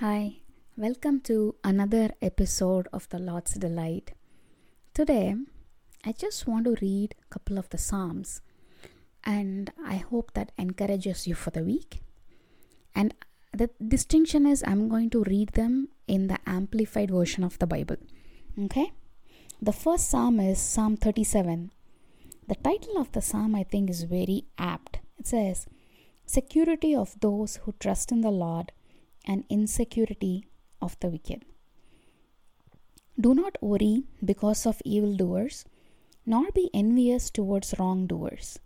Hi, welcome to another episode of the Lord's Delight. Today, I just want to read a couple of the Psalms and I hope that encourages you for the week. And the distinction is I'm going to read them in the amplified version of the Bible. Okay? The first Psalm is Psalm 37. The title of the Psalm, I think, is very apt. It says, Security of those who trust in the Lord and insecurity of the wicked. Do not worry because of evildoers, nor be envious towards wrongdoers,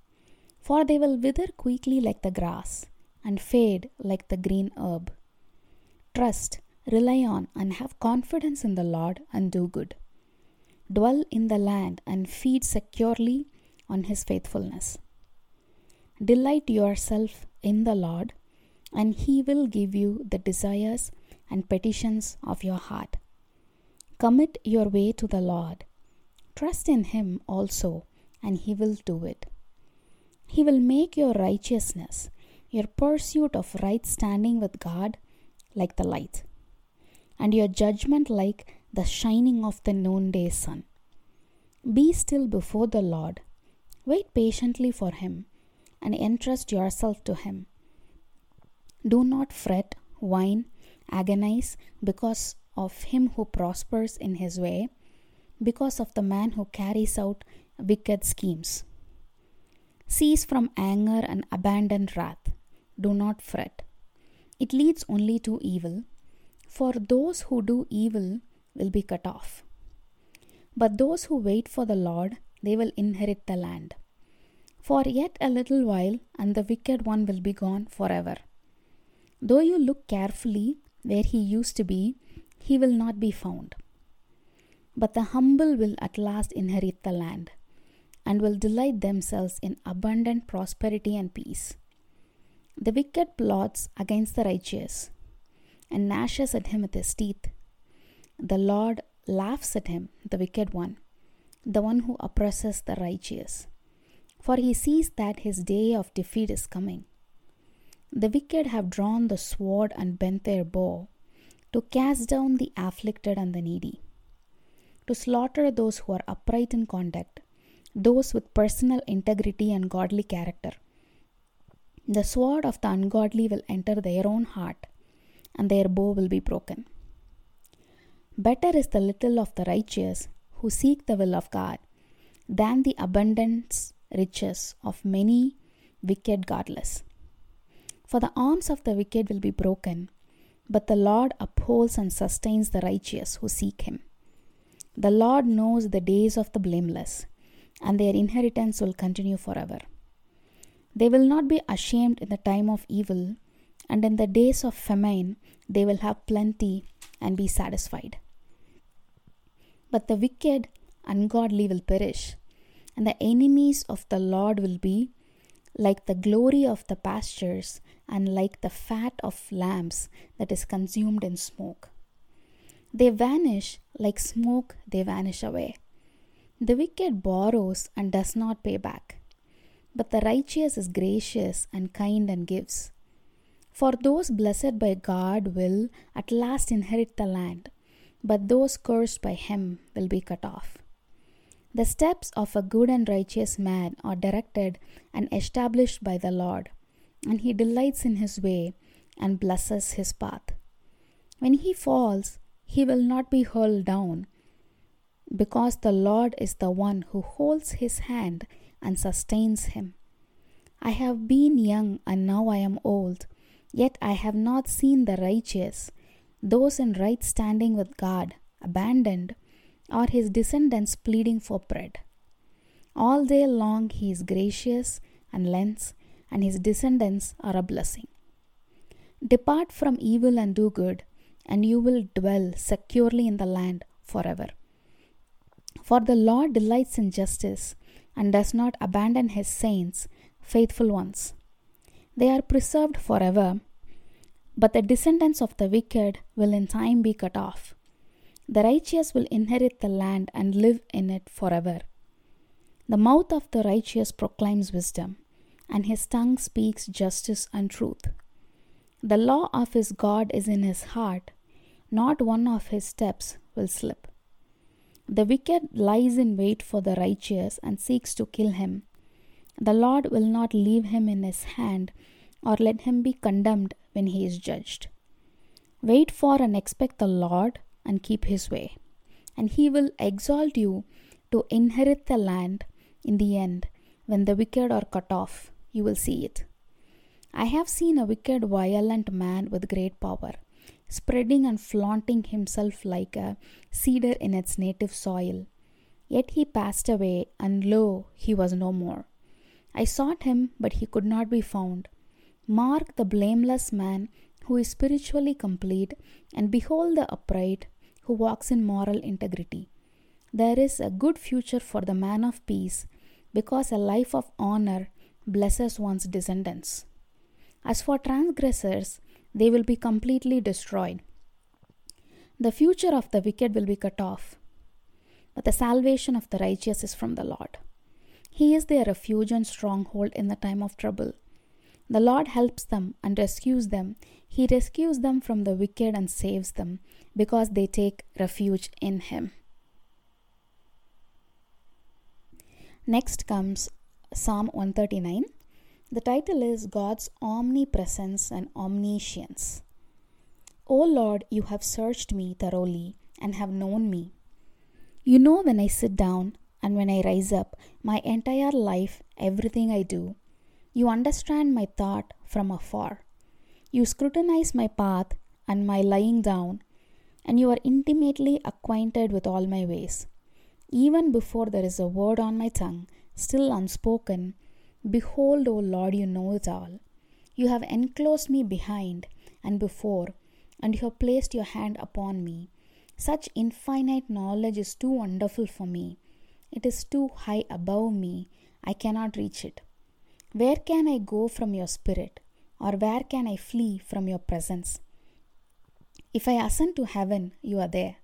for they will wither quickly like the grass and fade like the green herb. Trust, rely on, and have confidence in the Lord and do good. Dwell in the land and feed securely on his faithfulness. Delight yourself in the Lord and He will give you the desires and petitions of your heart. Commit your way to the Lord. Trust in Him also, and He will do it. He will make your righteousness, your pursuit of right standing with God, like the light, and your judgment like the shining of the noonday sun. Be still before the Lord, wait patiently for Him, and entrust yourself to Him. Do not fret, whine, agonize because of him who prospers in his way, because of the man who carries out wicked schemes. Cease from anger and abandon wrath. Do not fret. It leads only to evil, for those who do evil will be cut off. But those who wait for the Lord, they will inherit the land. For yet a little while, and the wicked one will be gone forever. Though you look carefully where he used to be, he will not be found. But the humble will at last inherit the land, and will delight themselves in abundant prosperity and peace. The wicked plots against the righteous, and gnashes at him with his teeth. The Lord laughs at him, the wicked one, the one who oppresses the righteous, for he sees that his day of defeat is coming. The wicked have drawn the sword and bent their bow to cast down the afflicted and the needy, to slaughter those who are upright in conduct, those with personal integrity and godly character. The sword of the ungodly will enter their own heart, and their bow will be broken. Better is the little of the righteous who seek the will of God than the abundance riches of many wicked godless. For the arms of the wicked will be broken, but the Lord upholds and sustains the righteous who seek him. The Lord knows the days of the blameless, and their inheritance will continue forever. They will not be ashamed in the time of evil, and in the days of famine they will have plenty and be satisfied. But the wicked, ungodly will perish, and the enemies of the Lord will be like the glory of the pastures and like the fat of lambs that is consumed in smoke. They vanish like smoke, they vanish away. The wicked borrows and does not pay back, but the righteous is gracious and kind and gives. For those blessed by God will at last inherit the land, but those cursed by him will be cut off. The steps of a good and righteous man are directed and established by the Lord, and he delights in his way and blesses his path. When he falls, he will not be hurled down, because the Lord is the one who holds his hand and sustains him. I have been young and now I am old, yet I have not seen the righteous, those in right standing with God, abandoned or his descendants pleading for bread. All day long he is gracious and lends, and his descendants are a blessing. Depart from evil and do good, and you will dwell securely in the land forever. For the Lord delights in justice and does not abandon his saints, faithful ones. They are preserved forever, but the descendants of the wicked will in time be cut off. The righteous will inherit the land and live in it forever. The mouth of the righteous proclaims wisdom, and his tongue speaks justice and truth. The law of his God is in his heart, not one of his steps will slip. The wicked lies in wait for the righteous and seeks to kill him. The Lord will not leave him in his hand or let him be condemned when he is judged. Wait for and expect the Lord and keep his way, and he will exalt you to inherit the land in the end when the wicked are cut off. You will see it. I have seen a wicked, violent man with great power, spreading and flaunting himself like a cedar in its native soil. Yet he passed away, and lo, he was no more. I sought him, but he could not be found. Mark the blameless man who is spiritually complete, and behold the upright who walks in moral integrity. There is a good future for the man of peace, because a life of honor blesses one's descendants. As for transgressors, they will be completely destroyed. The future of the wicked will be cut off, but the salvation of the righteous is from the Lord. He is their refuge and stronghold in the time of trouble. The Lord helps them and rescues them. He rescues them from the wicked and saves them because they take refuge in Him. Next comes Psalm 139. The title is God's Omnipresence and Omniscience. O Lord, you have searched me thoroughly and have known me. You know when I sit down and when I rise up, my entire life, everything I do. You understand my thought from afar. You scrutinize my path and my lying down, and you are intimately acquainted with all my ways. Even before there is a word on my tongue, still unspoken, Behold, O Lord, you know it all. You have enclosed me behind and before, and you have placed your hand upon me. Such infinite knowledge is too wonderful for me. It is too high above me. I cannot reach it. Where can I go from your spirit? Or where can I flee from your presence? If I ascend to heaven, you are there.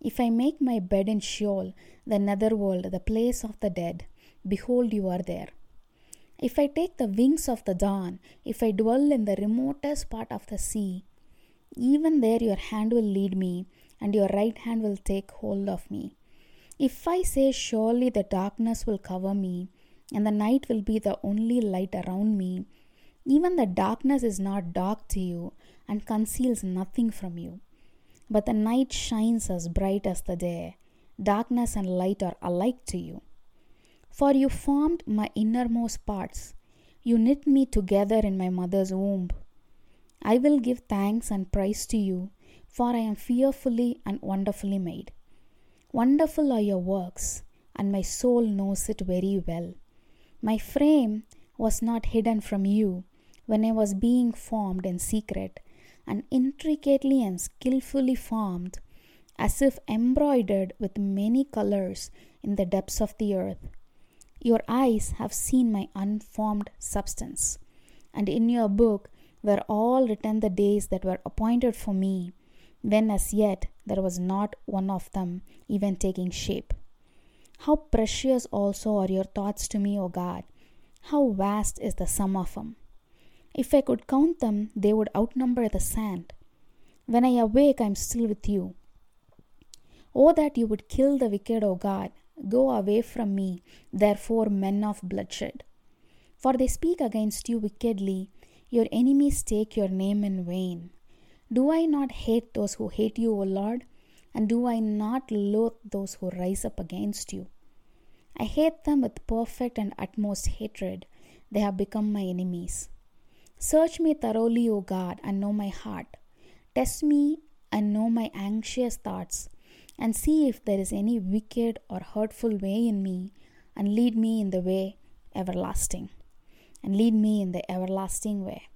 If I make my bed in Sheol, the netherworld, the place of the dead, behold, you are there. If I take the wings of the dawn, if I dwell in the remotest part of the sea, even there your hand will lead me, and your right hand will take hold of me. If I say, Surely the darkness will cover me, and the night will be the only light around me, even the darkness is not dark to you and conceals nothing from you. But the night shines as bright as the day. Darkness and light are alike to you. For you formed my innermost parts. You knit me together in my mother's womb. I will give thanks and praise to you, for I am fearfully and wonderfully made. Wonderful are your works, and my soul knows it very well. My frame was not hidden from you when I was being formed in secret, and intricately and skilfully formed, as if embroidered with many colors in the depths of the earth. Your eyes have seen my unformed substance, and in your book were all written the days that were appointed for me, when as yet there was not one of them even taking shape. How precious also are your thoughts to me, O God! How vast is the sum of them! If I could count them, they would outnumber the sand. When I awake, I am still with you. Oh, that you would kill the wicked, O God, Go away from me, therefore, men of bloodshed. For they speak against you wickedly, your enemies take your name in vain. Do I not hate those who hate you, O Lord? And do I not loathe those who rise up against you? I hate them with perfect and utmost hatred. They have become my enemies. Search me thoroughly, O God, and know my heart. Test me and know my anxious thoughts and see if there is any wicked or hurtful way in me, and lead me in the way everlasting. And lead me in the everlasting way.